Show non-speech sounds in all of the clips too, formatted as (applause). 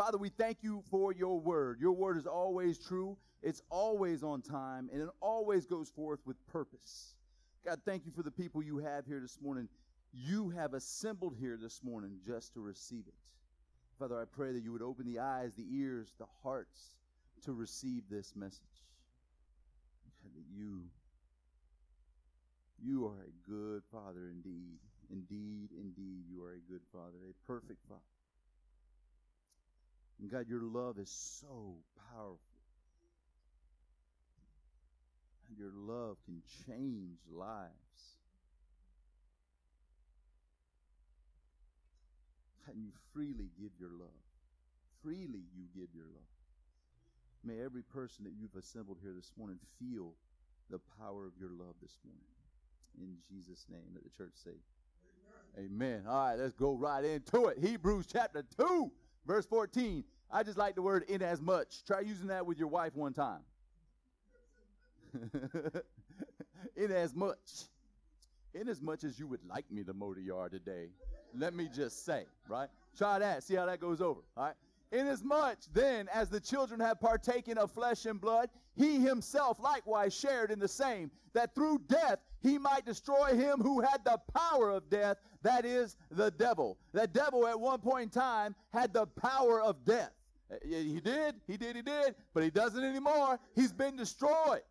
Father, we thank you for your word. Your word is always true, it's always on time, and it always goes forth with purpose. God, thank you for the people you have here this morning. You have assembled here this morning just to receive it. Father, I pray that you would open the eyes, the ears, the hearts to receive this message. And that you, you are a good Father indeed. Indeed, indeed, you are a good Father, a perfect Father. And God, your love is so powerful. And your love can change lives. And you freely give your love. Freely you give your love. May every person that you've assembled here this morning feel the power of your love this morning. In Jesus' name, let the church say, Amen. Amen. All right, let's go right into it. Hebrews chapter 2, verse 14. I just like the word in as much. Try using that with your wife one time. (laughs) in as much. In as much as you would like me to mow the yard today, let me just say, right? Try that. See how that goes over. All right. Inasmuch then as the children have partaken of flesh and blood, he himself likewise shared in the same, that through death he might destroy him who had the power of death, that is, the devil. The devil at one point in time had the power of death. Uh, he did, he did, he did, but he doesn't anymore. He's been destroyed.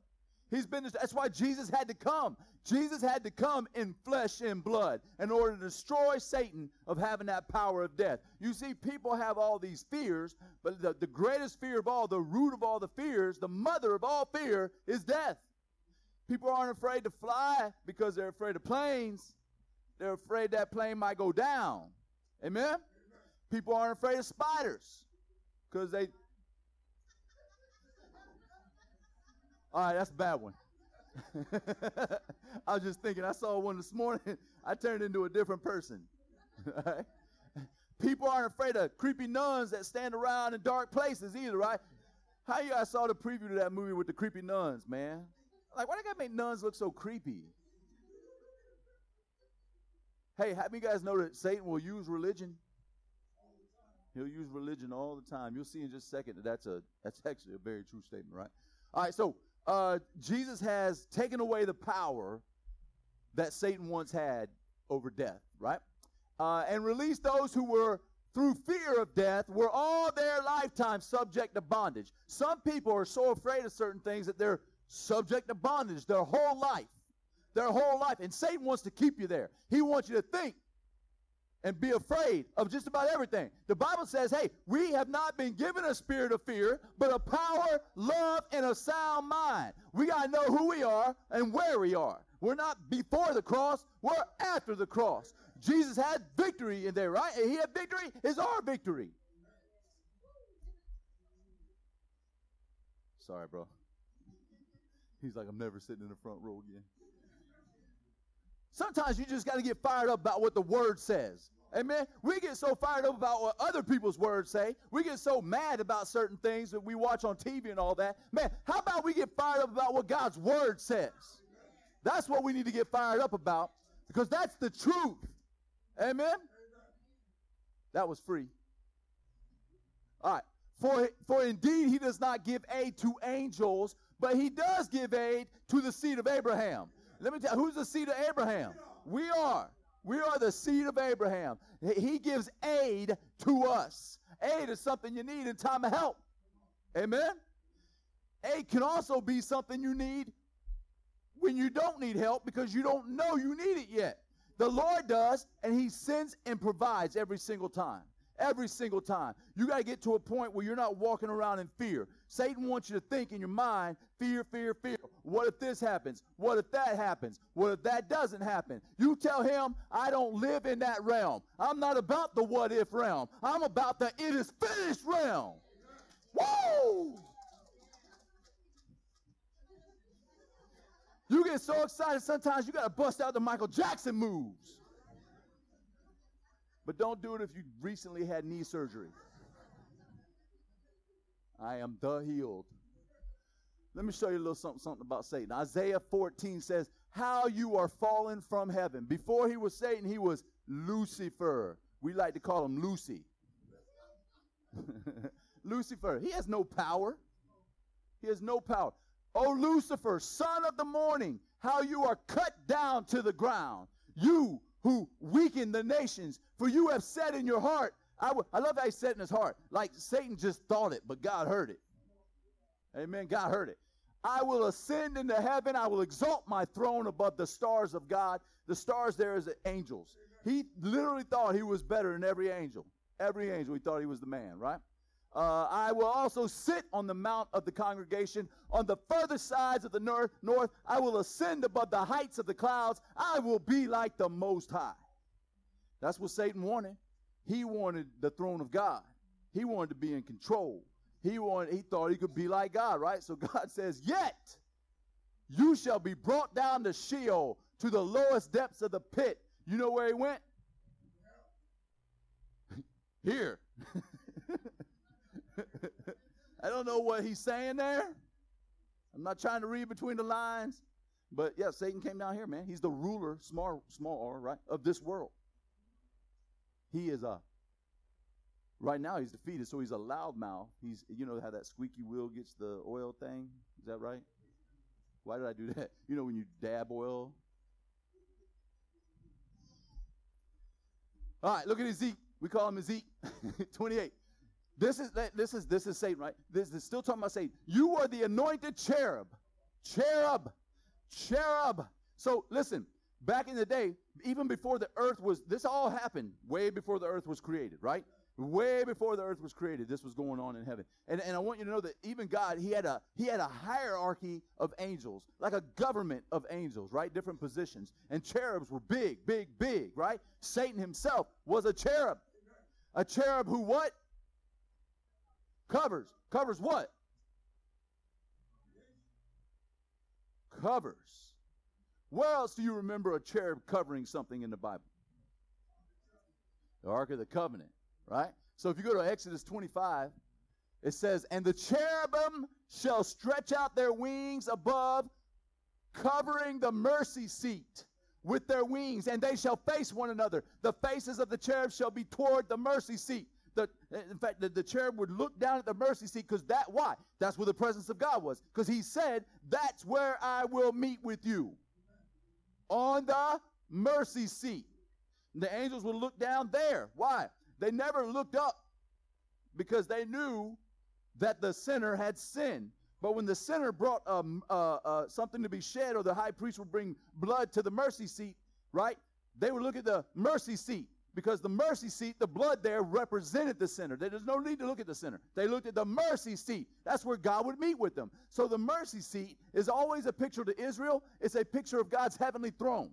He's been that's why Jesus had to come. Jesus had to come in flesh and blood in order to destroy Satan of having that power of death. You see, people have all these fears, but the, the greatest fear of all, the root of all the fears, the mother of all fear is death. People aren't afraid to fly because they're afraid of planes. They're afraid that plane might go down. Amen? People aren't afraid of spiders because they All right, that's a bad one. (laughs) I was just thinking, I saw one this morning. (laughs) I turned into a different person. (laughs) People aren't afraid of creepy nuns that stand around in dark places either, right? How you guys saw the preview to that movie with the creepy nuns, man? Like, why they gotta make nuns look so creepy? Hey, have you guys know that Satan will use religion? He'll use religion all the time. You'll see in just a second that that's a that's actually a very true statement, right? All right, so uh, Jesus has taken away the power that Satan once had over death, right? Uh, and released those who were through fear of death were all their lifetime subject to bondage. Some people are so afraid of certain things that they're subject to bondage their whole life. Their whole life. And Satan wants to keep you there. He wants you to think and be afraid of just about everything. The Bible says, hey, we have not been given a spirit of fear, but a power, love, and a sound mind. We got to know who we are and where we are. We're not before the cross, we're after the cross. Jesus had victory in there, right? And he had victory, is our victory. Sorry, bro. He's like, I'm never sitting in the front row again. Sometimes you just got to get fired up about what the word says. Amen. We get so fired up about what other people's words say. We get so mad about certain things that we watch on TV and all that. Man, how about we get fired up about what God's word says? That's what we need to get fired up about because that's the truth. Amen. That was free. All right. For, for indeed he does not give aid to angels, but he does give aid to the seed of Abraham. Let me tell you, who's the seed of Abraham? We are. We are the seed of Abraham. He gives aid to us. Aid is something you need in time of help. Amen? Aid can also be something you need when you don't need help because you don't know you need it yet. The Lord does, and He sends and provides every single time. Every single time. You got to get to a point where you're not walking around in fear. Satan wants you to think in your mind fear, fear, fear. What if this happens? What if that happens? What if that doesn't happen? You tell him, I don't live in that realm. I'm not about the what if realm. I'm about the it is finished realm. Whoa! You get so excited sometimes you got to bust out the Michael Jackson moves. But don't do it if you recently had knee surgery. I am the healed. Let me show you a little something, something about Satan. Isaiah 14 says, How you are fallen from heaven. Before he was Satan, he was Lucifer. We like to call him Lucy. (laughs) Lucifer. He has no power. He has no power. O Lucifer, son of the morning, how you are cut down to the ground. You who weaken the nations, for you have said in your heart, I, w- I love how he said in his heart, like Satan just thought it, but God heard it. Amen. God heard it. I will ascend into heaven. I will exalt my throne above the stars of God. The stars there is angels. He literally thought he was better than every angel. Every angel, he thought he was the man, right? Uh, I will also sit on the mount of the congregation on the further sides of the north, north. I will ascend above the heights of the clouds. I will be like the Most High. That's what Satan wanted. He wanted the throne of God. He wanted to be in control. He wanted, he thought he could be like God, right? So (laughs) God says, Yet you shall be brought down to Sheol, to the lowest depths of the pit. You know where he went? (laughs) Here. (laughs) (laughs) I don't know what he's saying there. I'm not trying to read between the lines. But yeah, Satan came down here, man. He's the ruler, small, small R, right, of this world. He is a right now he's defeated, so he's a loudmouth. He's you know how that squeaky wheel gets the oil thing? Is that right? Why did I do that? You know when you dab oil? All right, look at Ezek. We call him Ezek (laughs) 28. This is this is this is Satan, right? This is still talking about Satan. You are the anointed cherub. Cherub. Cherub. So listen, back in the day, even before the earth was this all happened way before the earth was created, right? Way before the earth was created, this was going on in heaven. And, and I want you to know that even God, he had a he had a hierarchy of angels, like a government of angels, right? Different positions. And cherubs were big, big, big, right? Satan himself was a cherub. A cherub who what? Covers. Covers what? Covers. Where else do you remember a cherub covering something in the Bible? The Ark of the Covenant, right? So if you go to Exodus 25, it says, And the cherubim shall stretch out their wings above, covering the mercy seat with their wings, and they shall face one another. The faces of the cherubs shall be toward the mercy seat. The, in fact, the, the cherub would look down at the mercy seat because that, why? That's where the presence of God was. Because he said, That's where I will meet with you. On the mercy seat. The angels would look down there. Why? They never looked up because they knew that the sinner had sinned. But when the sinner brought um, uh, uh, something to be shed, or the high priest would bring blood to the mercy seat, right? They would look at the mercy seat because the mercy seat, the blood there represented the sinner. There's no need to look at the sinner. They looked at the mercy seat. That's where God would meet with them. So the mercy seat is always a picture to Israel. It's a picture of God's heavenly throne.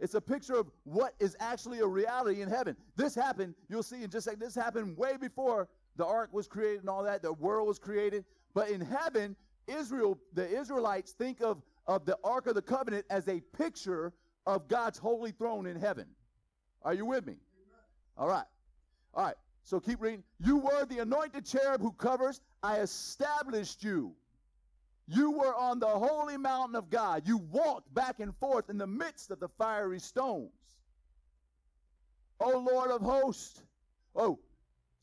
It's a picture of what is actually a reality in heaven. This happened, you'll see, and just like this happened way before the ark was created and all that, the world was created. But in heaven, Israel, the Israelites think of, of the Ark of the Covenant as a picture of God's holy throne in heaven. Are you with me? All right. All right. So keep reading. You were the anointed cherub who covers. I established you. You were on the holy mountain of God. You walked back and forth in the midst of the fiery stones. O Lord of hosts. Oh,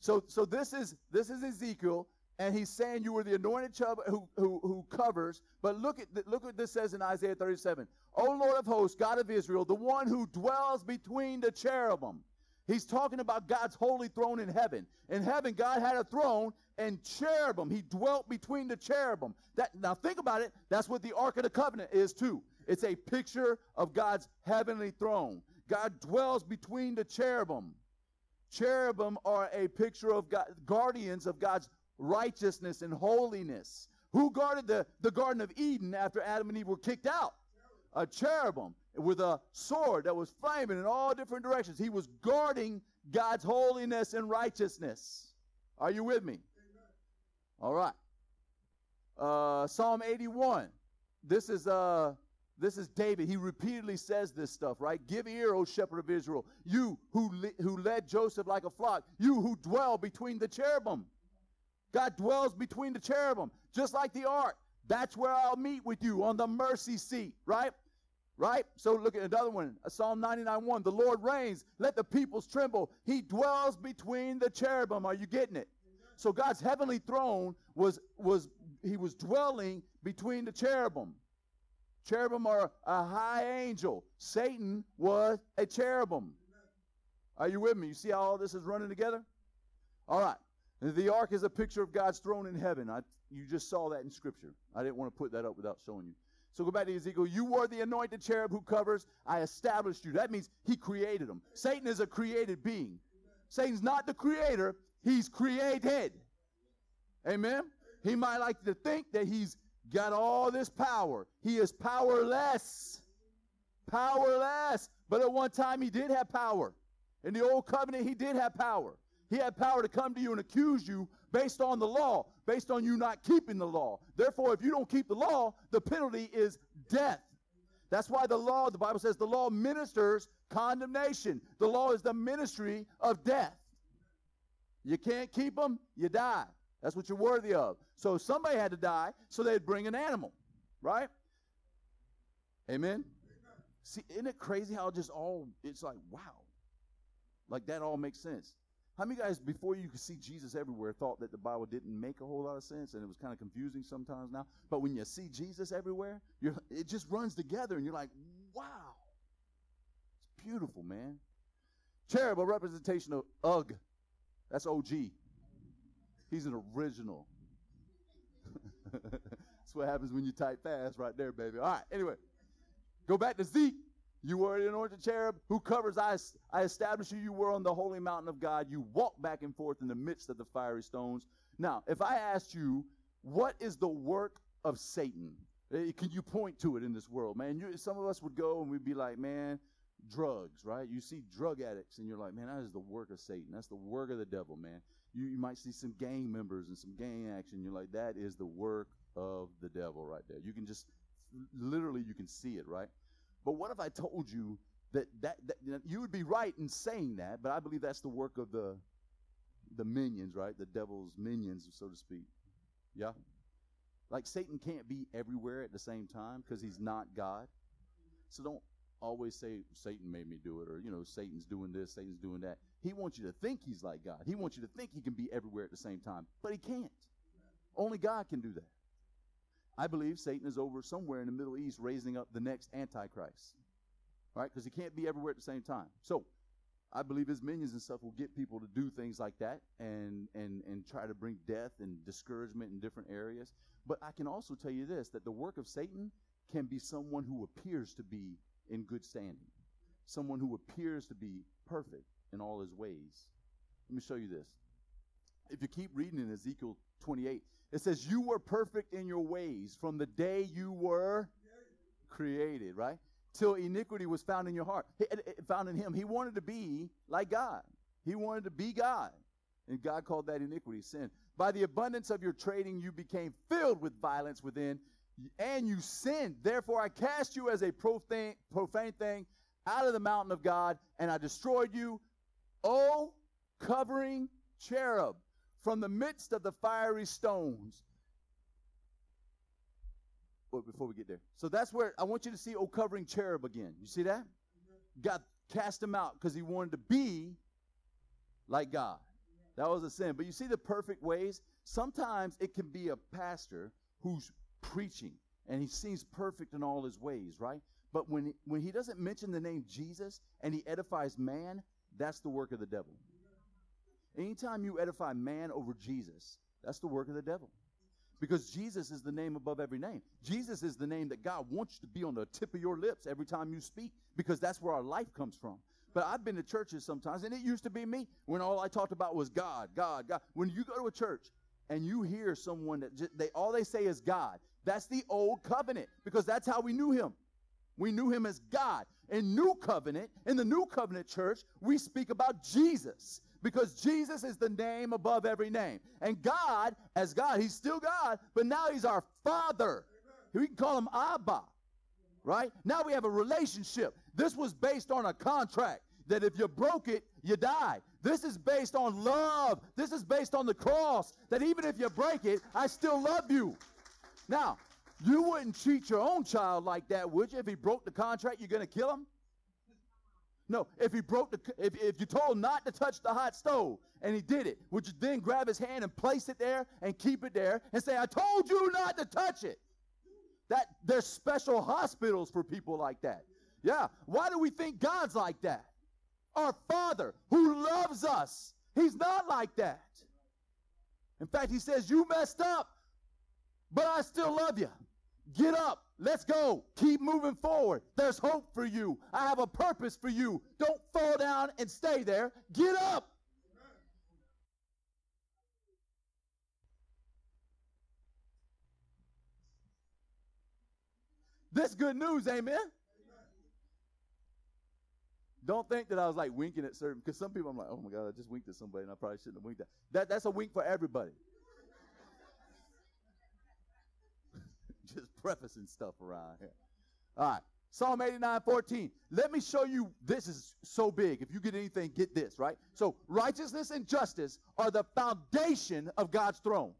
so so this is this is Ezekiel and he's saying you were the anointed cherub who, who, who covers. But look at look what this says in Isaiah 37. O Lord of hosts, God of Israel, the one who dwells between the cherubim. He's talking about God's holy throne in heaven. In heaven, God had a throne and cherubim. He dwelt between the cherubim. That now think about it. That's what the Ark of the Covenant is too. It's a picture of God's heavenly throne. God dwells between the cherubim. Cherubim are a picture of God, guardians of God's righteousness and holiness. Who guarded the, the Garden of Eden after Adam and Eve were kicked out? A cherubim with a sword that was flaming in all different directions. He was guarding God's holiness and righteousness. Are you with me? All right. Uh, Psalm 81. This is uh this is David. He repeatedly says this stuff, right? Give ear, O shepherd of Israel, you who li- who led Joseph like a flock, you who dwell between the cherubim. God dwells between the cherubim, just like the ark. That's where I'll meet with you on the mercy seat, right? Right? So look at another one. Psalm 99 1. The Lord reigns. Let the peoples tremble. He dwells between the cherubim. Are you getting it? So God's heavenly throne was was he was dwelling between the cherubim. Cherubim are a high angel. Satan was a cherubim. Are you with me? You see how all this is running together? All right. The ark is a picture of God's throne in heaven. I, you just saw that in Scripture. I didn't want to put that up without showing you. So go back to Ezekiel. You are the anointed cherub who covers. I established you. That means he created them. Satan is a created being. Satan's not the creator, he's created. Amen? He might like to think that he's got all this power. He is powerless. Powerless. But at one time, he did have power. In the old covenant, he did have power. He had power to come to you and accuse you based on the law, based on you not keeping the law. Therefore, if you don't keep the law, the penalty is death. That's why the law, the Bible says, the law ministers condemnation. The law is the ministry of death. You can't keep them, you die. That's what you're worthy of. So somebody had to die, so they'd bring an animal, right? Amen. See, isn't it crazy how just all it's like, wow. Like that all makes sense. How many guys, before you could see Jesus everywhere, thought that the Bible didn't make a whole lot of sense and it was kind of confusing sometimes now? But when you see Jesus everywhere, it just runs together and you're like, wow. It's beautiful, man. Cherub, a representation of Ugh. That's OG. He's an original. (laughs) That's what happens when you type fast right there, baby. All right, anyway. Go back to Zeke. You were an anointed cherub who covers. I, I established you. You were on the holy mountain of God. You walked back and forth in the midst of the fiery stones. Now, if I asked you, what is the work of Satan? Eh, can you point to it in this world, man? You, some of us would go and we'd be like, man, drugs, right? You see drug addicts and you're like, man, that is the work of Satan. That's the work of the devil, man. You, you might see some gang members and some gang action. You're like, that is the work of the devil right there. You can just, literally, you can see it, right? But what if I told you that, that, that you would be right in saying that, but I believe that's the work of the the minions, right? The devil's minions, so to speak. Yeah? Like Satan can't be everywhere at the same time because he's not God. So don't always say Satan made me do it or you know Satan's doing this, Satan's doing that. He wants you to think he's like God. He wants you to think he can be everywhere at the same time, but he can't. Only God can do that. I believe Satan is over somewhere in the Middle East raising up the next Antichrist. Right? Because he can't be everywhere at the same time. So I believe his minions and stuff will get people to do things like that and and and try to bring death and discouragement in different areas. But I can also tell you this that the work of Satan can be someone who appears to be in good standing. Someone who appears to be perfect in all his ways. Let me show you this. If you keep reading in Ezekiel 28, it says, You were perfect in your ways from the day you were created, right? Till iniquity was found in your heart, found in him. He wanted to be like God. He wanted to be God. And God called that iniquity sin. By the abundance of your trading, you became filled with violence within, and you sinned. Therefore, I cast you as a profane, thing out of the mountain of God, and I destroyed you, O covering cherub from the midst of the fiery stones. But before we get there, so that's where I want you to see O covering cherub again. You see that? God cast him out because he wanted to be like God. That was a sin. But you see the perfect ways? Sometimes it can be a pastor who's preaching and he seems perfect in all his ways, right? But when when he doesn't mention the name Jesus and he edifies man, that's the work of the devil. Anytime you edify man over Jesus, that's the work of the devil. Because Jesus is the name above every name. Jesus is the name that God wants you to be on the tip of your lips every time you speak, because that's where our life comes from. But I've been to churches sometimes, and it used to be me when all I talked about was God, God, God. When you go to a church and you hear someone that just, they all they say is God, that's the old covenant because that's how we knew him. We knew him as God. In new covenant, in the new covenant church, we speak about Jesus because Jesus is the name above every name. And God, as God, He's still God, but now He's our Father. We can call Him Abba, right? Now we have a relationship. This was based on a contract that if you broke it, you die. This is based on love. This is based on the cross that even if you break it, I still love you. Now, you wouldn't treat your own child like that, would you? If he broke the contract, you're going to kill him? No, if he broke the, if, if you told not to touch the hot stove and he did it, would you then grab his hand and place it there and keep it there and say, I told you not to touch it? That there's special hospitals for people like that. Yeah. Why do we think God's like that? Our Father who loves us. He's not like that. In fact, he says, You messed up, but I still love you. Get up. Let's go. Keep moving forward. There's hope for you. I have a purpose for you. Don't fall down and stay there. Get up. This good news, amen. Don't think that I was like winking at certain because some people I'm like, oh my God, I just winked at somebody and I probably shouldn't have winked at. That that's a wink for everybody. just prefacing stuff around here. All right. Psalm 89, 14. Let me show you. This is so big. If you get anything, get this, right? So, righteousness and justice are the foundation of God's throne.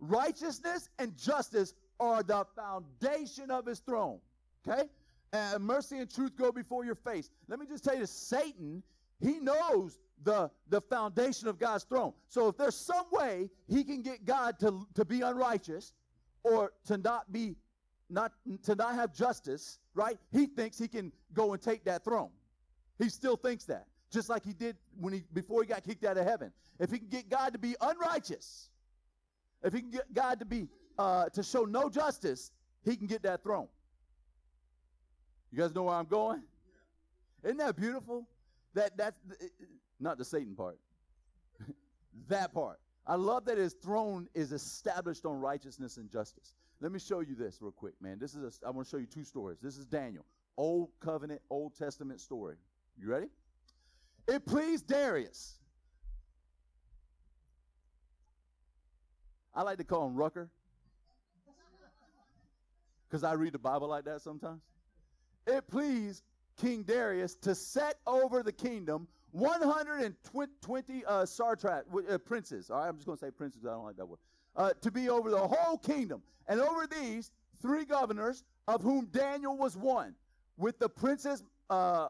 Righteousness and justice are the foundation of his throne. Okay? And mercy and truth go before your face. Let me just tell you, Satan, he knows the, the foundation of God's throne. So if there's some way he can get God to, to be unrighteous, or to not be not to not have justice, right? He thinks he can go and take that throne. He still thinks that. Just like he did when he before he got kicked out of heaven. If he can get God to be unrighteous, if he can get God to be uh, to show no justice, he can get that throne. You guys know where I'm going? Isn't that beautiful? That that's not the Satan part. (laughs) that part. I love that his throne is established on righteousness and justice. Let me show you this real quick, man. This is a, I want to show you two stories. This is Daniel, Old Covenant, Old Testament story. You ready? It pleased Darius. I like to call him Rucker because I read the Bible like that sometimes. It pleased King Darius to set over the kingdom 120 uh, Sartrap, uh, princes. All right, I'm just going to say princes. I don't like that word. Uh, to be over the whole kingdom. And over these, three governors, of whom Daniel was one, with the princes, uh,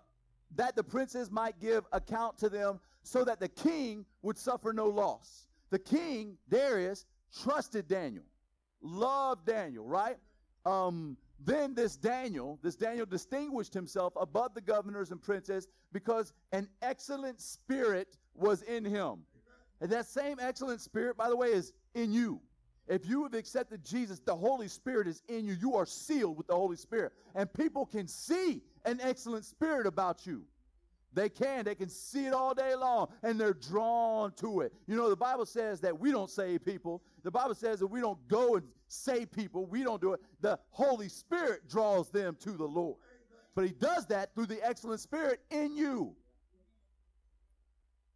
that the princes might give account to them, so that the king would suffer no loss. The king, Darius, trusted Daniel, loved Daniel, right? Um, then this Daniel, this Daniel distinguished himself above the governors and princes because an excellent spirit was in him. And that same excellent spirit, by the way, is in you. If you have accepted Jesus, the Holy Spirit is in you. You are sealed with the Holy Spirit. And people can see an excellent spirit about you. They can. They can see it all day long and they're drawn to it. You know, the Bible says that we don't save people. The Bible says that we don't go and save people. We don't do it. The Holy Spirit draws them to the Lord. But He does that through the excellent Spirit in you.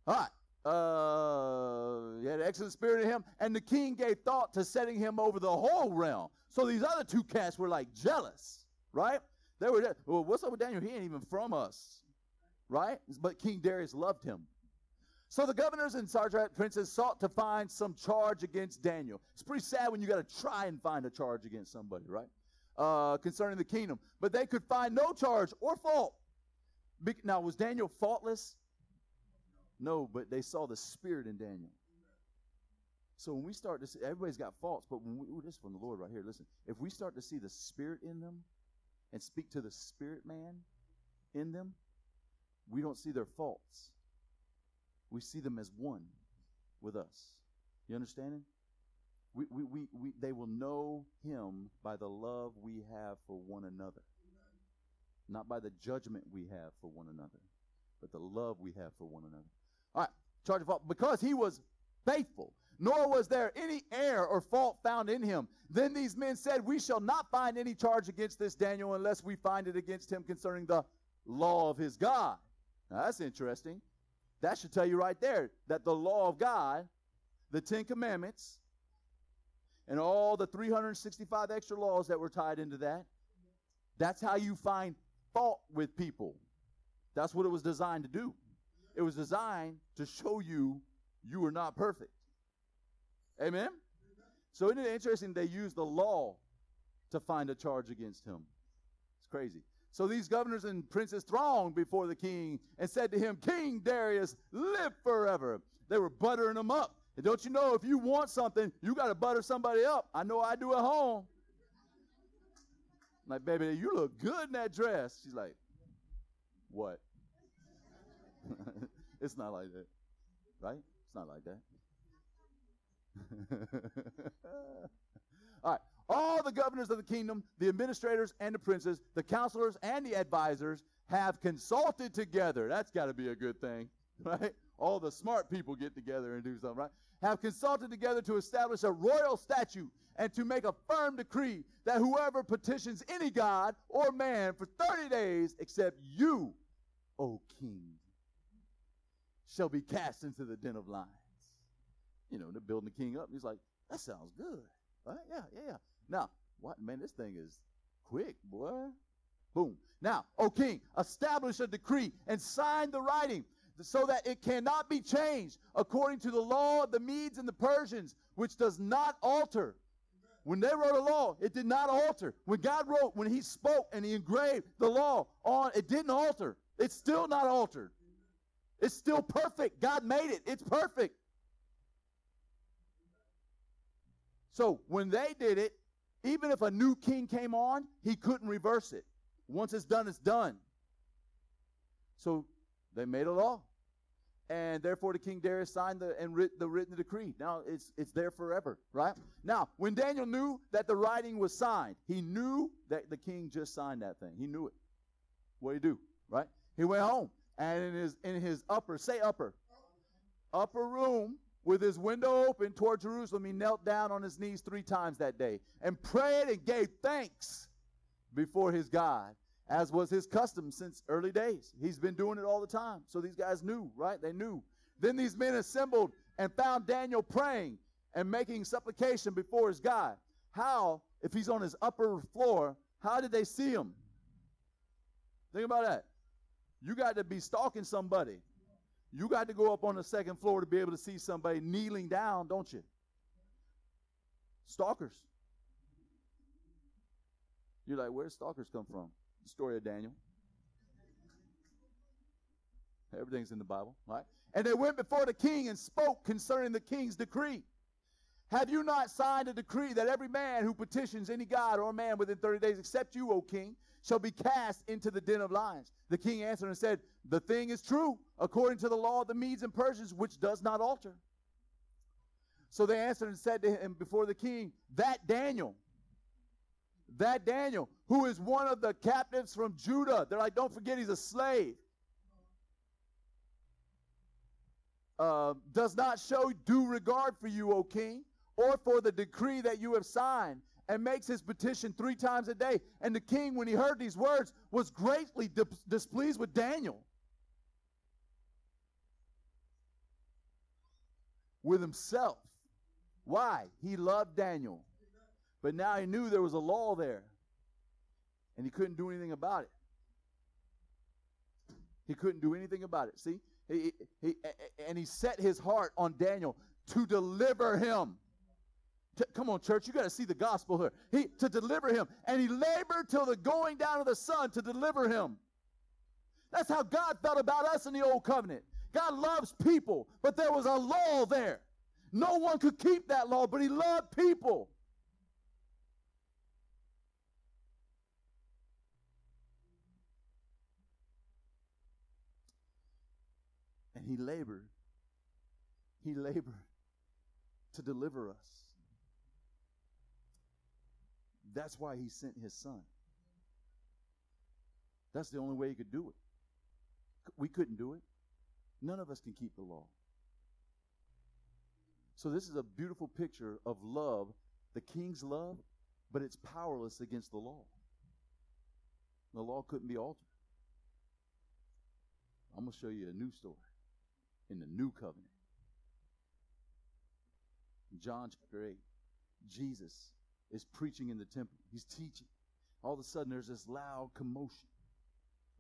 All right. Uh, he had excellent spirit in him, and the king gave thought to setting him over the whole realm. So these other two cats were like jealous, right? They were, well, what's up with Daniel? He ain't even from us right? But King Darius loved him. So the governors and satrap princes sought to find some charge against Daniel. It's pretty sad when you got to try and find a charge against somebody, right? Uh, concerning the kingdom. But they could find no charge or fault. Be- now, was Daniel faultless? No, but they saw the spirit in Daniel. So when we start to see, everybody's got faults, but when we, ooh, this is from the Lord right here. Listen, if we start to see the spirit in them and speak to the spirit man in them, we don't see their faults. We see them as one with us. You understanding? We, we, we, we, they will know him by the love we have for one another. Not by the judgment we have for one another, but the love we have for one another. Charge of fault. Because he was faithful, nor was there any error or fault found in him. Then these men said, We shall not find any charge against this Daniel unless we find it against him concerning the law of his God. Now that's interesting. That should tell you right there that the law of God, the Ten Commandments, and all the 365 extra laws that were tied into that, that's how you find fault with people. That's what it was designed to do. It was designed to show you you are not perfect. Amen? So isn't it interesting they use the law to find a charge against him? It's crazy. So these governors and princes thronged before the king and said to him, King Darius, live forever. They were buttering him up. And don't you know, if you want something, you got to butter somebody up. I know I do at home. I'm like, baby, you look good in that dress. She's like, what? (laughs) it's not like that, right? It's not like that. (laughs) All right. All the governors of the kingdom, the administrators and the princes, the counselors and the advisors have consulted together. That's got to be a good thing, (laughs) right? All the smart people get together and do something, right? Have consulted together to establish a royal statute and to make a firm decree that whoever petitions any god or man for 30 days, except you, O king, shall be cast into the den of lions. You know, they're building the king up. He's like, that sounds good. Right? Yeah, yeah, yeah. Now, what man, this thing is quick, boy. Boom. Now, O king, establish a decree and sign the writing so that it cannot be changed according to the law of the Medes and the Persians, which does not alter. When they wrote a law, it did not alter. When God wrote, when He spoke and He engraved the law on, it didn't alter. It's still not altered. It's still perfect. God made it. It's perfect. So when they did it, even if a new king came on, he couldn't reverse it. Once it's done, it's done. So they made a law. And therefore the king Darius signed the and writ, the written decree. Now it's it's there forever, right? Now, when Daniel knew that the writing was signed, he knew that the king just signed that thing. He knew it. What did he do? Right? He went home and in his in his upper, say upper, upper room, with his window open toward Jerusalem, he knelt down on his knees three times that day and prayed and gave thanks before his God, as was his custom since early days. He's been doing it all the time. So these guys knew, right? They knew. Then these men assembled and found Daniel praying and making supplication before his God. How, if he's on his upper floor, how did they see him? Think about that. You got to be stalking somebody you got to go up on the second floor to be able to see somebody kneeling down, don't you? Stalkers. You're like, where stalkers come from? The story of Daniel. Everything's in the Bible, right? And they went before the king and spoke concerning the king's decree. Have you not signed a decree that every man who petitions any god or man within 30 days, except you, O king, shall be cast into the den of lions? The king answered and said, The thing is true, according to the law of the Medes and Persians, which does not alter. So they answered and said to him before the king, That Daniel, that Daniel, who is one of the captives from Judah. They're like, Don't forget he's a slave. Uh, does not show due regard for you, O king or for the decree that you have signed, and makes his petition three times a day. And the king, when he heard these words, was greatly di- displeased with Daniel. With himself. Why? He loved Daniel. But now he knew there was a law there. And he couldn't do anything about it. He couldn't do anything about it. See? He, he, and he set his heart on Daniel to deliver him come on, church, you got to see the gospel here. He to deliver him, and he labored till the going down of the sun to deliver him. That's how God felt about us in the old covenant. God loves people, but there was a law there. No one could keep that law, but he loved people. And he labored. He labored to deliver us. That's why he sent his son. That's the only way he could do it. We couldn't do it. None of us can keep the law. So, this is a beautiful picture of love, the king's love, but it's powerless against the law. The law couldn't be altered. I'm going to show you a new story in the new covenant. John chapter 8, Jesus is preaching in the temple. He's teaching. All of a sudden, there's this loud commotion.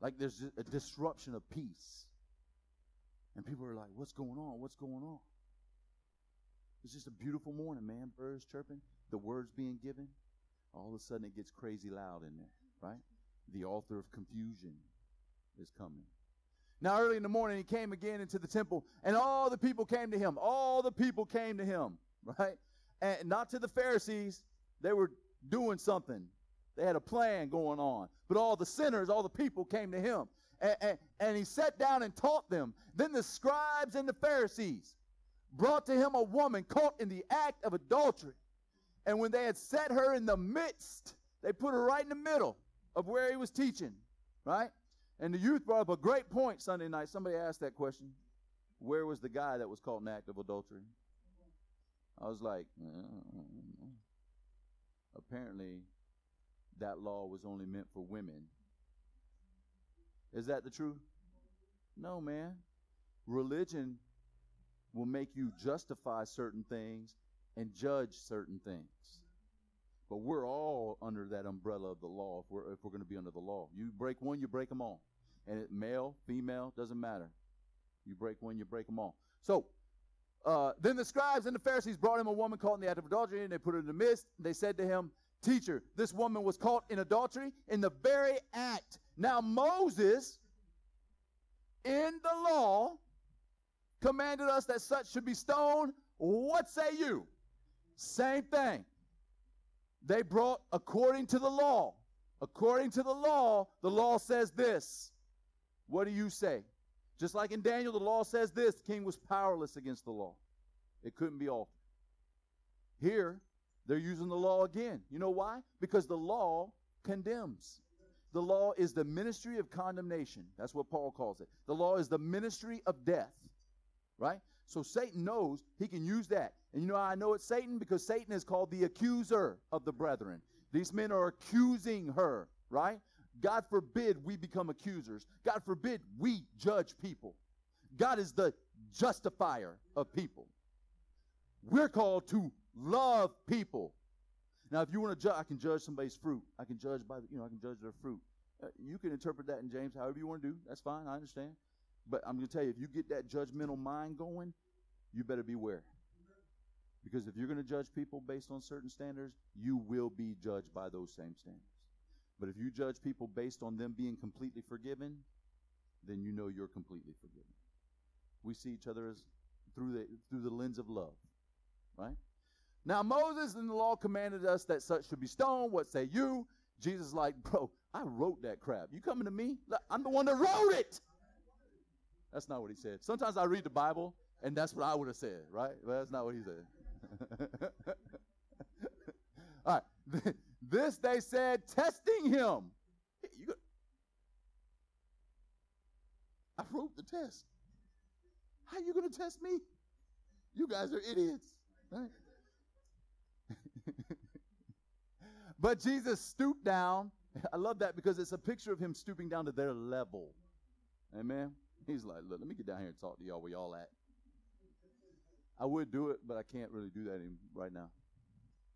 Like there's a disruption of peace. And people are like, what's going on? What's going on? It's just a beautiful morning, man. Birds chirping, the words being given. All of a sudden, it gets crazy loud in there, right? The author of confusion is coming. Now, early in the morning, he came again into the temple, and all the people came to him. All the people came to him, (laughs) right? And not to the Pharisees. They were doing something, they had a plan going on. But all the sinners, all the people came to him. And, and, and he sat down and taught them. Then the scribes and the Pharisees brought to him a woman caught in the act of adultery. And when they had set her in the midst, they put her right in the middle of where he was teaching, right? And the youth brought up a great point Sunday night. Somebody asked that question. Where was the guy that was caught in the act of adultery? I was like, uh, apparently that law was only meant for women. Is that the truth? No, man. Religion will make you justify certain things and judge certain things. But we're all under that umbrella of the law if we're, if we're going to be under the law. You break one, you break them all. And it, male, female, doesn't matter. You break one, you break them all. So, uh, then the scribes and the Pharisees brought him a woman caught in the act of adultery, and they put her in the midst. They said to him, Teacher, this woman was caught in adultery in the very act. Now, Moses, in the law, commanded us that such should be stoned. What say you? Same thing. They brought according to the law. According to the law, the law says this. What do you say? Just like in Daniel, the law says this the king was powerless against the law, it couldn't be altered. Here, they're using the law again. You know why? Because the law condemns. The law is the ministry of condemnation. That's what Paul calls it. The law is the ministry of death. Right? So Satan knows he can use that. And you know I know it's Satan? Because Satan is called the accuser of the brethren. These men are accusing her, right? God forbid we become accusers. God forbid we judge people. God is the justifier of people. We're called to love people. Now, if you want to judge, I can judge somebody's fruit. I can judge by, the, you know, I can judge their fruit. Uh, you can interpret that in James however you want to do. That's fine. I understand. But I'm going to tell you, if you get that judgmental mind going, you better beware. Because if you're going to judge people based on certain standards, you will be judged by those same standards. But if you judge people based on them being completely forgiven, then you know you're completely forgiven. We see each other as through the through the lens of love. Right? Now Moses in the law commanded us that such should be stoned. What say you? Jesus like, bro, I wrote that crap. You coming to me? I'm the one that wrote it. That's not what he said. Sometimes I read the Bible and that's what I would have said, right? Well, that's not what he said. (laughs) All right. This they said, testing him. You got, I wrote the test. How you going to test me? You guys are idiots, right? (laughs) but Jesus stooped down. I love that because it's a picture of him stooping down to their level. Amen. He's like, look, let me get down here and talk to y'all where y'all at. I would do it, but I can't really do that right now.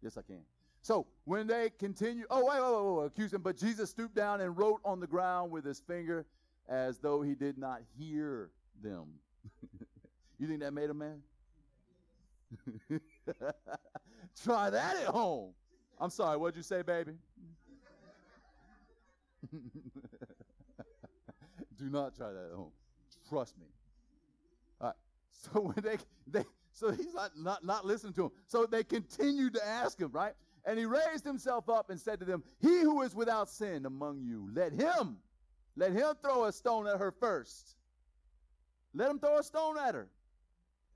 Yes, I can. So when they continue, oh, wait, wait, wait, wait, accuse him. But Jesus stooped down and wrote on the ground with his finger as though he did not hear them. (laughs) you think that made a man? (laughs) Try that at home. I'm sorry, what'd you say, baby? (laughs) Do not try that at home. Trust me. All right. So when they they so he's not, not not listening to him. So they continued to ask him, right? And he raised himself up and said to them, He who is without sin among you, let him, let him throw a stone at her first. Let him throw a stone at her.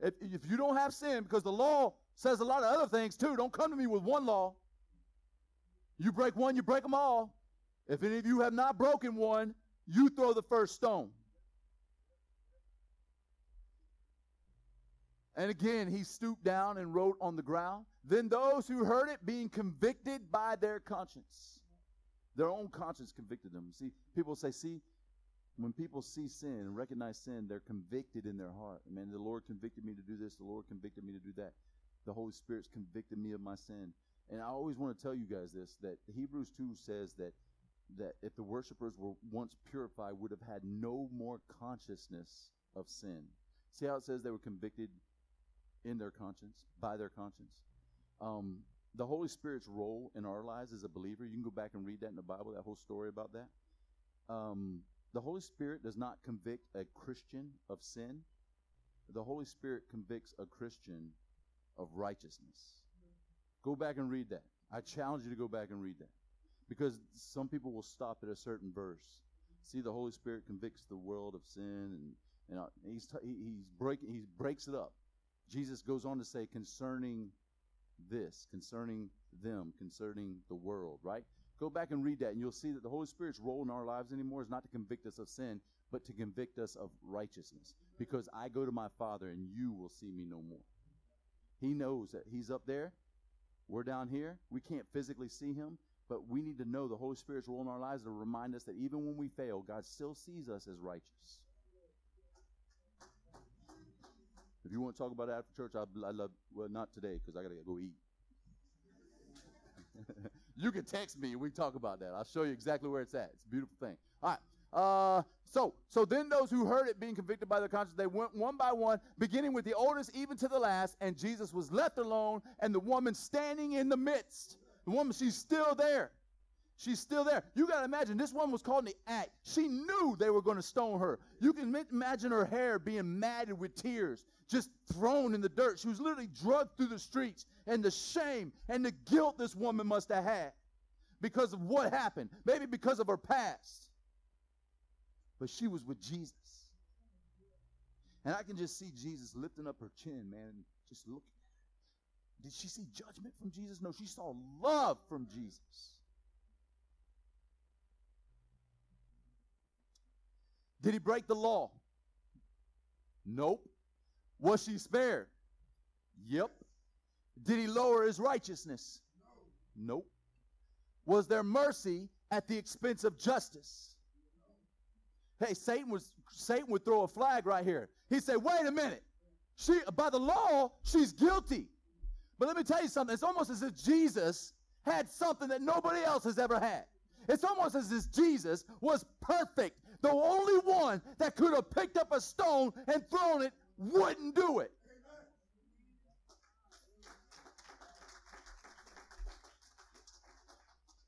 If, if you don't have sin, because the law says a lot of other things too, don't come to me with one law. You break one, you break them all. If any of you have not broken one, you throw the first stone. And again, he stooped down and wrote on the ground. Then those who heard it being convicted by their conscience. Their own conscience convicted them. See, people say, see, when people see sin and recognize sin, they're convicted in their heart. Man, the Lord convicted me to do this. The Lord convicted me to do that. The Holy Spirit's convicted me of my sin. And I always want to tell you guys this that Hebrews 2 says that that if the worshipers were once purified, would have had no more consciousness of sin. See how it says they were convicted in their conscience, by their conscience. Um, the Holy Spirit's role in our lives as a believer, you can go back and read that in the Bible, that whole story about that. Um, the Holy Spirit does not convict a Christian of sin. The Holy Spirit convicts a Christian of righteousness. Go back and read that. I challenge you to go back and read that. Because some people will stop at a certain verse. See, the Holy Spirit convicts the world of sin, and, and uh, he's, he's breaking, he breaks it up. Jesus goes on to say concerning this, concerning them, concerning the world, right? Go back and read that, and you'll see that the Holy Spirit's role in our lives anymore is not to convict us of sin, but to convict us of righteousness. Because I go to my Father, and you will see me no more. He knows that He's up there. We're down here. We can't physically see Him, but we need to know the Holy Spirit's role in our lives to remind us that even when we fail, God still sees us as righteous. If you want to talk about it after church, I, I love, well, not today because I got to go eat. (laughs) you can text me and we talk about that. I'll show you exactly where it's at. It's a beautiful thing. All right. Uh, so, so then those who heard it being convicted by their conscience, they went one by one, beginning with the oldest even to the last, and Jesus was left alone, and the woman standing in the midst. The woman, she's still there. She's still there. You got to imagine, this woman was in the act. She knew they were going to stone her. You can imagine her hair being matted with tears, just thrown in the dirt. She was literally drugged through the streets, and the shame and the guilt this woman must have had because of what happened, maybe because of her past. But she was with Jesus. And I can just see Jesus lifting up her chin, man, and just looking at her. Did she see judgment from Jesus? No, she saw love from Jesus. Did he break the law? Nope. Was she spared? Yep. Did he lower his righteousness? No. Nope. Was there mercy at the expense of justice? Hey, Satan was Satan would throw a flag right here. He'd say, "Wait a minute. She by the law, she's guilty." But let me tell you something. It's almost as if Jesus had something that nobody else has ever had. It's almost as if Jesus was perfect. The only one that could have picked up a stone and thrown it wouldn't do it.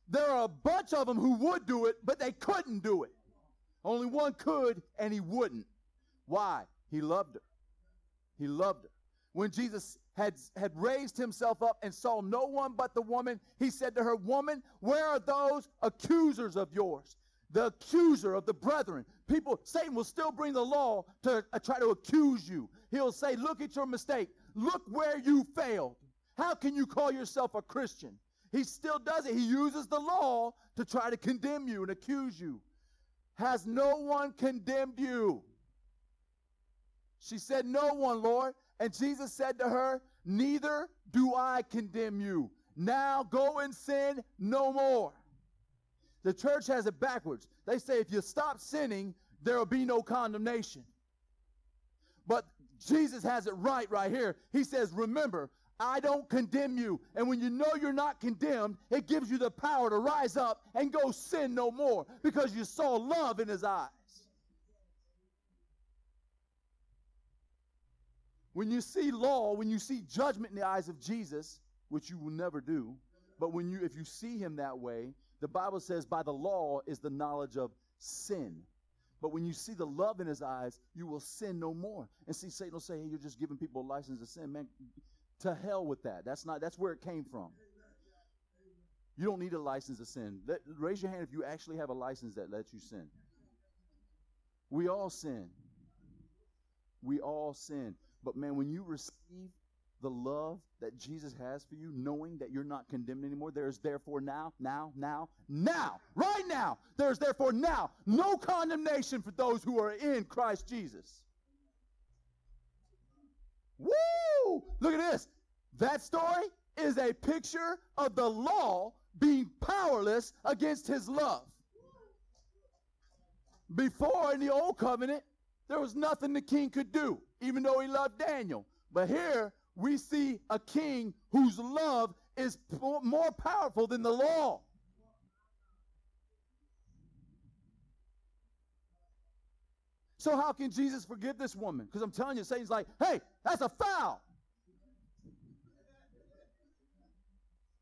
There are a bunch of them who would do it, but they couldn't do it. Only one could, and he wouldn't. Why? He loved her. He loved her. When Jesus had, had raised himself up and saw no one but the woman, he said to her, Woman, where are those accusers of yours? The accuser of the brethren. People, Satan will still bring the law to uh, try to accuse you. He'll say, Look at your mistake. Look where you failed. How can you call yourself a Christian? He still does it. He uses the law to try to condemn you and accuse you. Has no one condemned you? She said, No one, Lord. And Jesus said to her, Neither do I condemn you. Now go and sin no more. The church has it backwards. They say if you stop sinning, there will be no condemnation. But Jesus has it right right here. He says, Remember, I don't condemn you. And when you know you're not condemned, it gives you the power to rise up and go sin no more because you saw love in his eyes. When you see law, when you see judgment in the eyes of Jesus, which you will never do, but when you if you see him that way, the Bible says by the law is the knowledge of sin. But when you see the love in his eyes, you will sin no more. And see, Satan will say, hey, you're just giving people a license to sin. Man, to hell with that. That's not that's where it came from. You don't need a license to sin. Let, raise your hand if you actually have a license that lets you sin. We all sin. We all sin. But man, when you receive the love that Jesus has for you, knowing that you're not condemned anymore, there is therefore now, now, now, now, right now, there is therefore now no condemnation for those who are in Christ Jesus. Woo! Look at this. That story is a picture of the law being powerless against his love. Before in the old covenant, there was nothing the king could do even though he loved Daniel. But here we see a king whose love is more powerful than the law. So how can Jesus forgive this woman? Because I'm telling you, Satan's like, hey, that's a foul.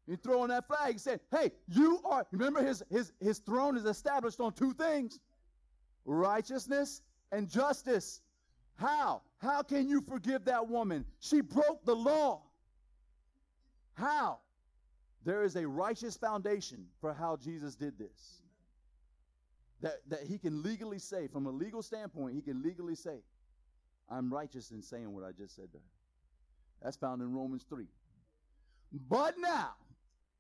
He throwing that flag. He said, Hey, you are, remember his, his, his throne is established on two things righteousness and justice. How? How can you forgive that woman? She broke the law. How? There is a righteous foundation for how Jesus did this. That, that he can legally say, from a legal standpoint, he can legally say, I'm righteous in saying what I just said there. That's found in Romans 3. But now,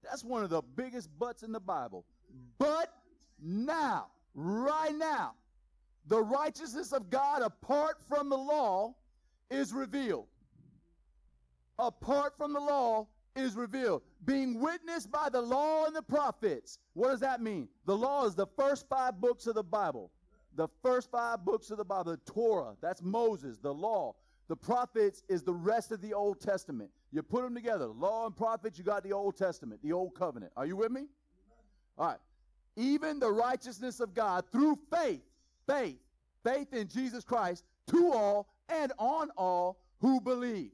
that's one of the biggest buts in the Bible. But now, right now, the righteousness of God apart from the law is revealed. Apart from the law is revealed, being witnessed by the law and the prophets. What does that mean? The law is the first five books of the Bible. The first five books of the Bible, the Torah, that's Moses, the law. The prophets is the rest of the Old Testament. You put them together, law and prophets, you got the Old Testament, the Old Covenant. Are you with me? All right. Even the righteousness of God through faith, faith, faith in Jesus Christ to all and on all who believe.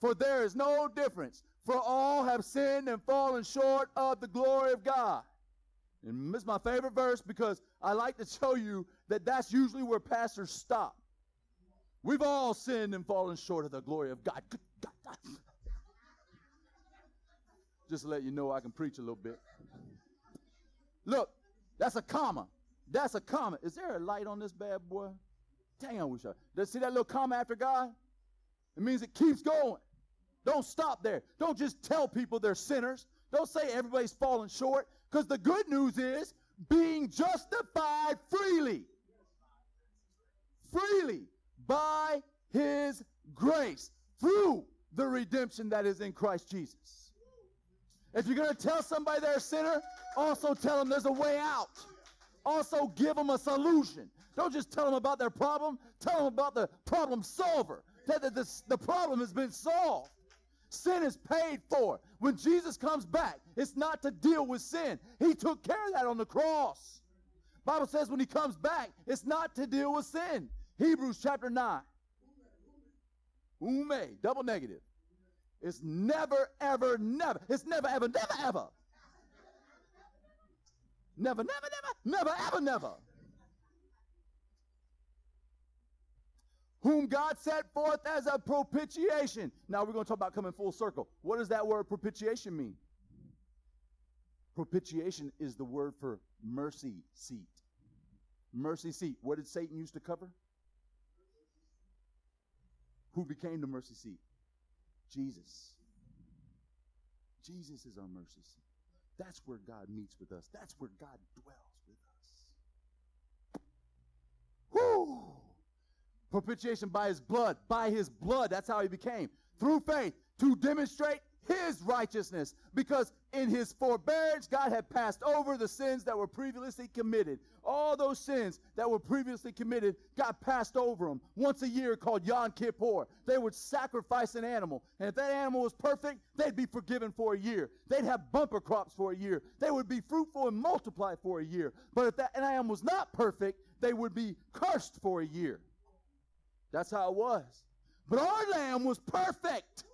For there is no difference, for all have sinned and fallen short of the glory of God. And this is my favorite verse because I like to show you that that's usually where pastors stop. We've all sinned and fallen short of the glory of God. Just to let you know I can preach a little bit. Look, that's a comma. That's a comma. Is there a light on this bad boy? Wish I. Does see that little comma after God? It means it keeps going. Don't stop there. Don't just tell people they're sinners. Don't say everybody's falling short. Because the good news is being justified freely. Freely by his grace through the redemption that is in Christ Jesus. If you're going to tell somebody they're a sinner, also tell them there's a way out. Also give them a solution. Don't just tell them about their problem, tell them about the problem solver. That the, the, the problem has been solved. Sin is paid for. When Jesus comes back, it's not to deal with sin. He took care of that on the cross. Bible says when he comes back, it's not to deal with sin. Hebrews chapter 9. Ume, double negative. It's never, ever, never. It's never, ever, never, ever. Never, never, never, never, ever, never. Whom God set forth as a propitiation. Now we're going to talk about coming full circle. What does that word propitiation mean? Propitiation is the word for mercy seat. Mercy seat. What did Satan used to cover? Who became the mercy seat? Jesus. Jesus is our mercy seat. That's where God meets with us. That's where God dwells with us. Whoo! Propitiation by his blood. By his blood. That's how he became. Through faith to demonstrate his righteousness because in his forbearance God had passed over the sins that were previously committed. All those sins that were previously committed got passed over them once a year called Yom Kippur. They would sacrifice an animal, and if that animal was perfect, they'd be forgiven for a year. They'd have bumper crops for a year. They would be fruitful and multiply for a year. But if that animal was not perfect, they would be cursed for a year. That's how it was. But our lamb was perfect.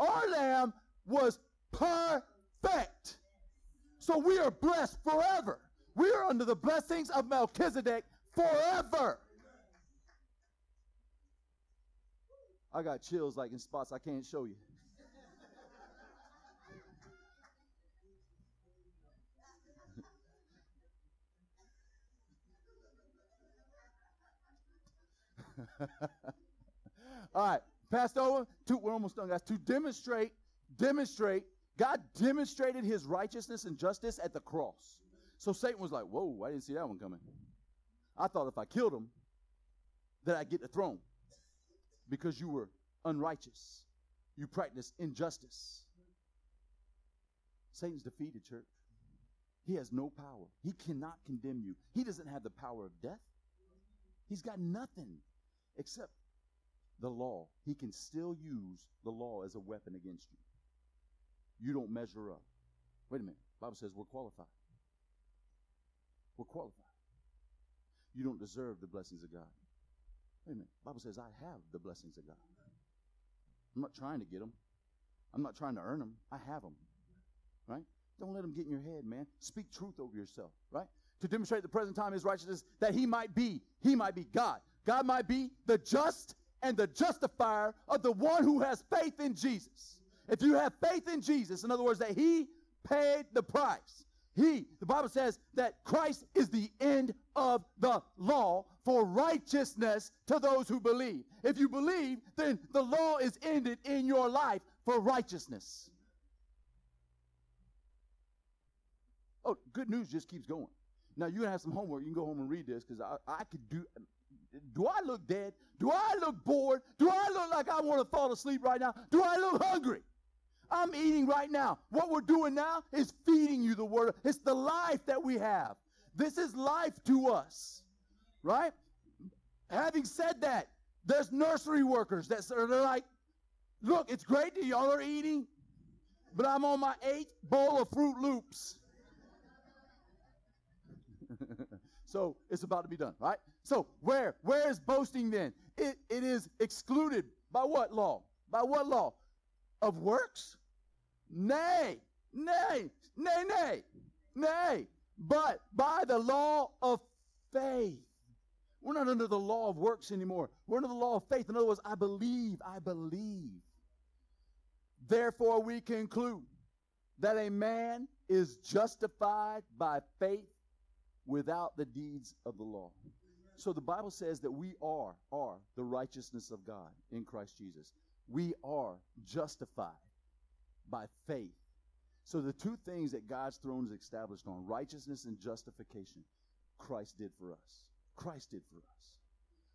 Our lamb was perfect. So we are blessed forever. We are under the blessings of Melchizedek forever. I got chills like in spots I can't show you. (laughs) All right, passed over. To, we're almost done, guys. To demonstrate, demonstrate, God demonstrated his righteousness and justice at the cross. So Satan was like, whoa, I didn't see that one coming. I thought if I killed him, that I'd get the throne because you were unrighteous. You practiced injustice. Satan's defeated, church. He has no power. He cannot condemn you. He doesn't have the power of death. He's got nothing except the law. He can still use the law as a weapon against you. You don't measure up. Wait a minute. Bible says we're qualified. We're qualified. You don't deserve the blessings of God. Wait a minute. Bible says I have the blessings of God. I'm not trying to get them. I'm not trying to earn them. I have them. right? Don't let them get in your head, man. Speak truth over yourself, right? To demonstrate the present time his righteousness, that he might be, he might be God. God might be the just and the justifier of the one who has faith in Jesus. If you have faith in Jesus, in other words, that he paid the price. He, the Bible says that Christ is the end of the law for righteousness to those who believe. If you believe, then the law is ended in your life for righteousness. Oh, good news just keeps going. Now you're gonna have some homework. You can go home and read this because I, I could do. Do I look dead? Do I look bored? Do I look like I want to fall asleep right now? Do I look hungry? I'm eating right now. What we're doing now is feeding you the word. It's the life that we have. This is life to us, right? Having said that, there's nursery workers that are like, look, it's great that y'all are eating, but I'm on my eighth bowl of Fruit Loops. (laughs) so it's about to be done, right? So where where is boasting then? It it is excluded by what law? By what law? Of works? Nay, nay, nay, nay, nay. But by the law of faith. We're not under the law of works anymore. We're under the law of faith. In other words, I believe, I believe. Therefore, we conclude that a man is justified by faith without the deeds of the law. So the Bible says that we are are the righteousness of God in Christ Jesus. We are justified by faith. So the two things that God's throne is established on, righteousness and justification, Christ did for us. Christ did for us.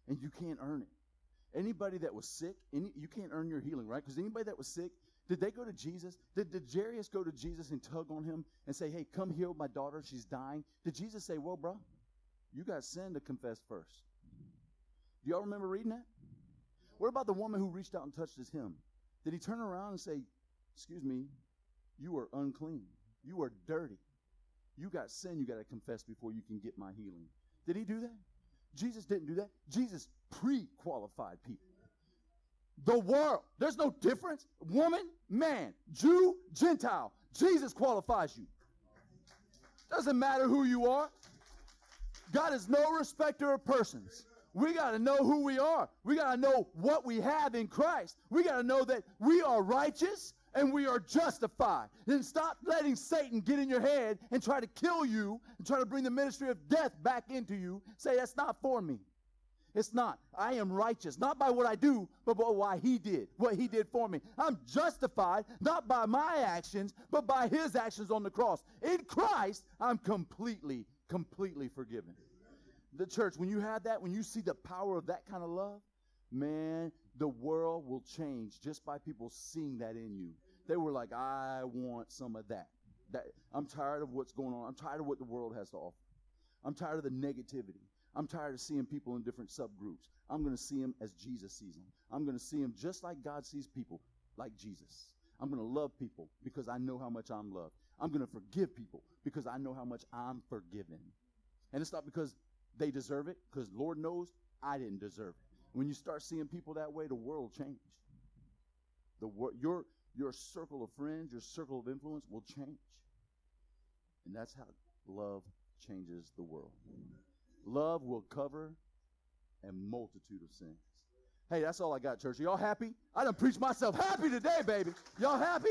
And you can't earn it. Anybody that was sick, any, you can't earn your healing, right? Because anybody that was sick, did they go to Jesus? Did, did Jairus go to Jesus and tug on him and say, hey, come heal my daughter, she's dying? Did Jesus say, well, bro, you got sin to confess first? Do y'all remember reading that? What about the woman who reached out and touched his hem? Did he turn around and say, excuse me, you are unclean. You are dirty. You got sin you got to confess before you can get my healing. Did he do that? Jesus didn't do that. Jesus pre qualified people. The world, there's no difference. Woman, man, Jew, Gentile. Jesus qualifies you. Doesn't matter who you are. God is no respecter of persons. We got to know who we are. We got to know what we have in Christ. We got to know that we are righteous and we are justified. Then stop letting Satan get in your head and try to kill you and try to bring the ministry of death back into you. Say, that's not for me. It's not. I am righteous, not by what I do, but by what he did, what he did for me. I'm justified, not by my actions, but by his actions on the cross. In Christ, I'm completely, completely forgiven. The church, when you have that, when you see the power of that kind of love, man, the world will change just by people seeing that in you. They were like, I want some of that. That I'm tired of what's going on. I'm tired of what the world has to offer. I'm tired of the negativity. I'm tired of seeing people in different subgroups. I'm going to see them as Jesus sees them. I'm going to see them just like God sees people, like Jesus. I'm going to love people because I know how much I'm loved. I'm going to forgive people because I know how much I'm forgiven. And it's not because they deserve it, because Lord knows I didn't deserve it. When you start seeing people that way, the world changes. The wor- your your circle of friends, your circle of influence will change. And that's how love changes the world. Love will cover a multitude of sins. Hey, that's all I got, church. Are y'all happy? I done preached myself happy today, baby. Y'all happy?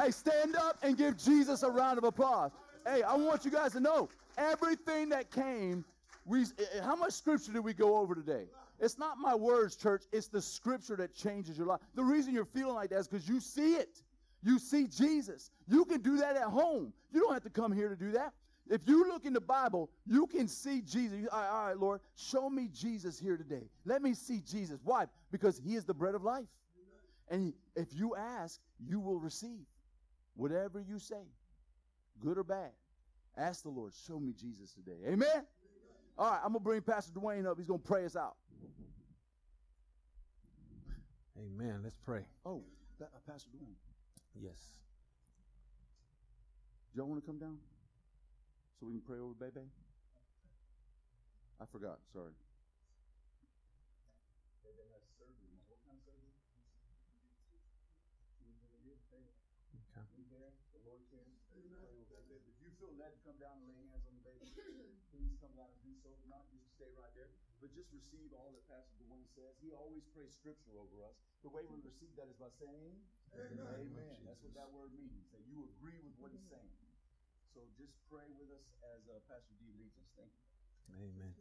Hey, stand up and give Jesus a round of applause. Hey, I want you guys to know everything that came. We, how much scripture did we go over today? It's not my words, church. It's the scripture that changes your life. The reason you're feeling like that is because you see it. You see Jesus. You can do that at home. You don't have to come here to do that. If you look in the Bible, you can see Jesus. all, right, all right, Lord, show me Jesus here today. Let me see Jesus. Why? Because he is the bread of life. And if you ask, you will receive whatever you say, good or bad. Ask the Lord, show me Jesus today. Amen? All right, I'm going to bring Pastor Dwayne up. He's going to pray us out. Amen. Let's pray. Oh, uh, Pastor Dwayne. Yes. Do y'all want to come down? so we can pray over Bebe? I forgot. Sorry. Okay. feel led to come down and lay hands on the baby, please come down and do so. If not, just stay right there. But just receive all that Pastor Dwayne says. He always prays scripture over us. The way we receive that is by saying, Amen. Amen. That's what that word means. That you agree with what he's saying. So just pray with us as uh, Pastor D leads us. Thank you. Amen.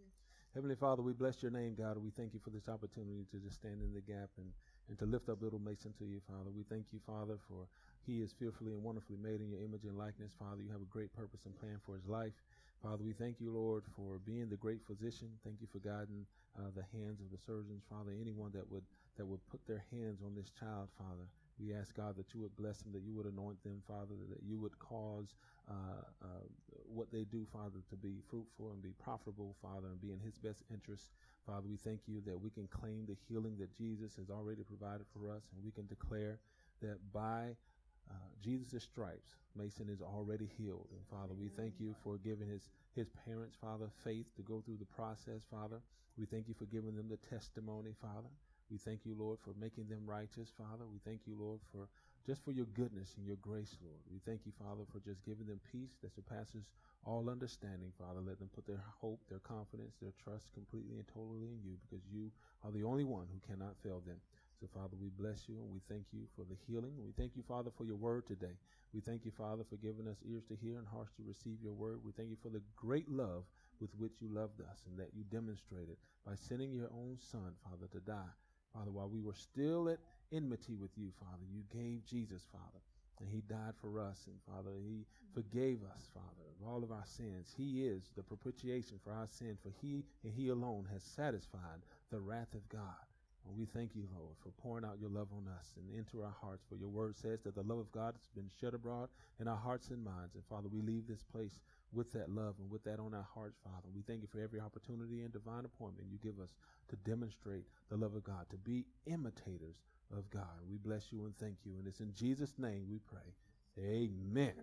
Heavenly Father, we bless your name, God. We thank you for this opportunity to just stand in the gap and, and to lift up little Mason to you, Father. We thank you, Father, for he is fearfully and wonderfully made in your image and likeness, Father. You have a great purpose and plan for his life. Father, we thank you, Lord, for being the great physician. Thank you for guiding uh, the hands of the surgeons, Father. Anyone that would that would put their hands on this child, Father. We ask God that you would bless them, that you would anoint them, Father, that you would cause uh, uh, what they do, Father, to be fruitful and be profitable, Father, and be in His best interest. Father, we thank you that we can claim the healing that Jesus has already provided for us, and we can declare that by uh, Jesus' stripes, Mason is already healed. And Father, we thank you for giving his, his parents, Father, faith to go through the process, Father. We thank you for giving them the testimony, Father. We thank you, Lord, for making them righteous, Father. We thank you, Lord, for just for your goodness and your grace, Lord. We thank you, Father, for just giving them peace that surpasses all understanding, Father. Let them put their hope, their confidence, their trust completely and totally in you because you are the only one who cannot fail them. So, Father, we bless you and we thank you for the healing. We thank you, Father, for your word today. We thank you, Father, for giving us ears to hear and hearts to receive your word. We thank you for the great love with which you loved us and that you demonstrated by sending your own Son, Father, to die. Father, while we were still at enmity with you, Father, you gave Jesus, Father, and he died for us. And Father, he forgave us, Father, of all of our sins. He is the propitiation for our sin, for he and he alone has satisfied the wrath of God. We thank you, Lord, for pouring out your love on us and into our hearts. For your word says that the love of God has been shed abroad in our hearts and minds. And Father, we leave this place with that love and with that on our hearts, Father. We thank you for every opportunity and divine appointment you give us to demonstrate the love of God, to be imitators of God. We bless you and thank you. And it's in Jesus' name we pray. Amen.